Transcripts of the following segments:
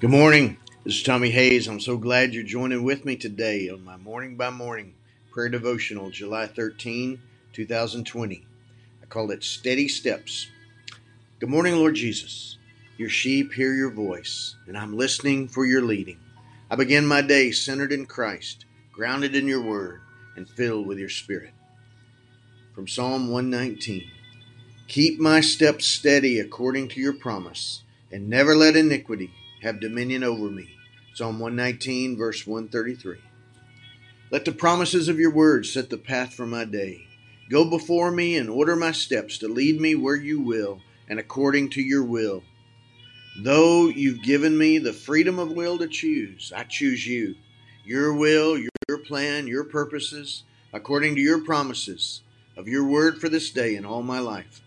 Good morning. This is Tommy Hayes. I'm so glad you're joining with me today on my Morning by Morning Prayer Devotional, July 13, 2020. I call it Steady Steps. Good morning, Lord Jesus. Your sheep hear your voice, and I'm listening for your leading. I begin my day centered in Christ, grounded in your word, and filled with your spirit. From Psalm 119 Keep my steps steady according to your promise, and never let iniquity have dominion over me. Psalm 119, verse 133. Let the promises of your word set the path for my day. Go before me and order my steps to lead me where you will and according to your will. Though you've given me the freedom of will to choose, I choose you. Your will, your plan, your purposes, according to your promises of your word for this day and all my life.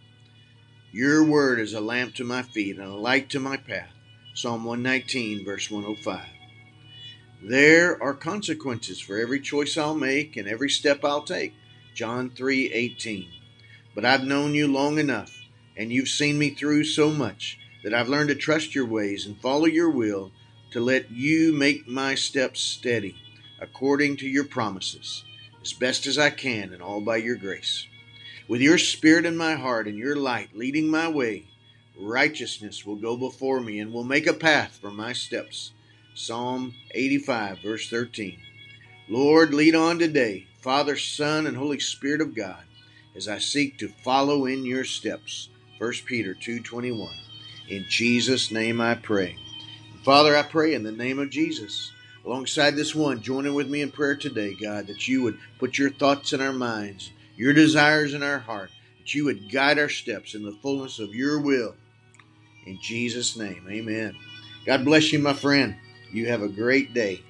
Your word is a lamp to my feet and a light to my path. Psalm 119, verse 105. There are consequences for every choice I'll make and every step I'll take. John 3:18. But I've known you long enough and you've seen me through so much that I've learned to trust your ways and follow your will to let you make my steps steady according to your promises as best as I can and all by your grace. With your spirit in my heart and your light leading my way, righteousness will go before me and will make a path for my steps. Psalm 85, verse 13. Lord, lead on today, Father, Son, and Holy Spirit of God, as I seek to follow in your steps. 1 Peter 2:21. In Jesus' name I pray. Father, I pray in the name of Jesus, alongside this one, joining with me in prayer today, God, that you would put your thoughts in our minds, your desires in our heart, that you would guide our steps in the fullness of your will. In Jesus' name, amen. God bless you, my friend. You have a great day.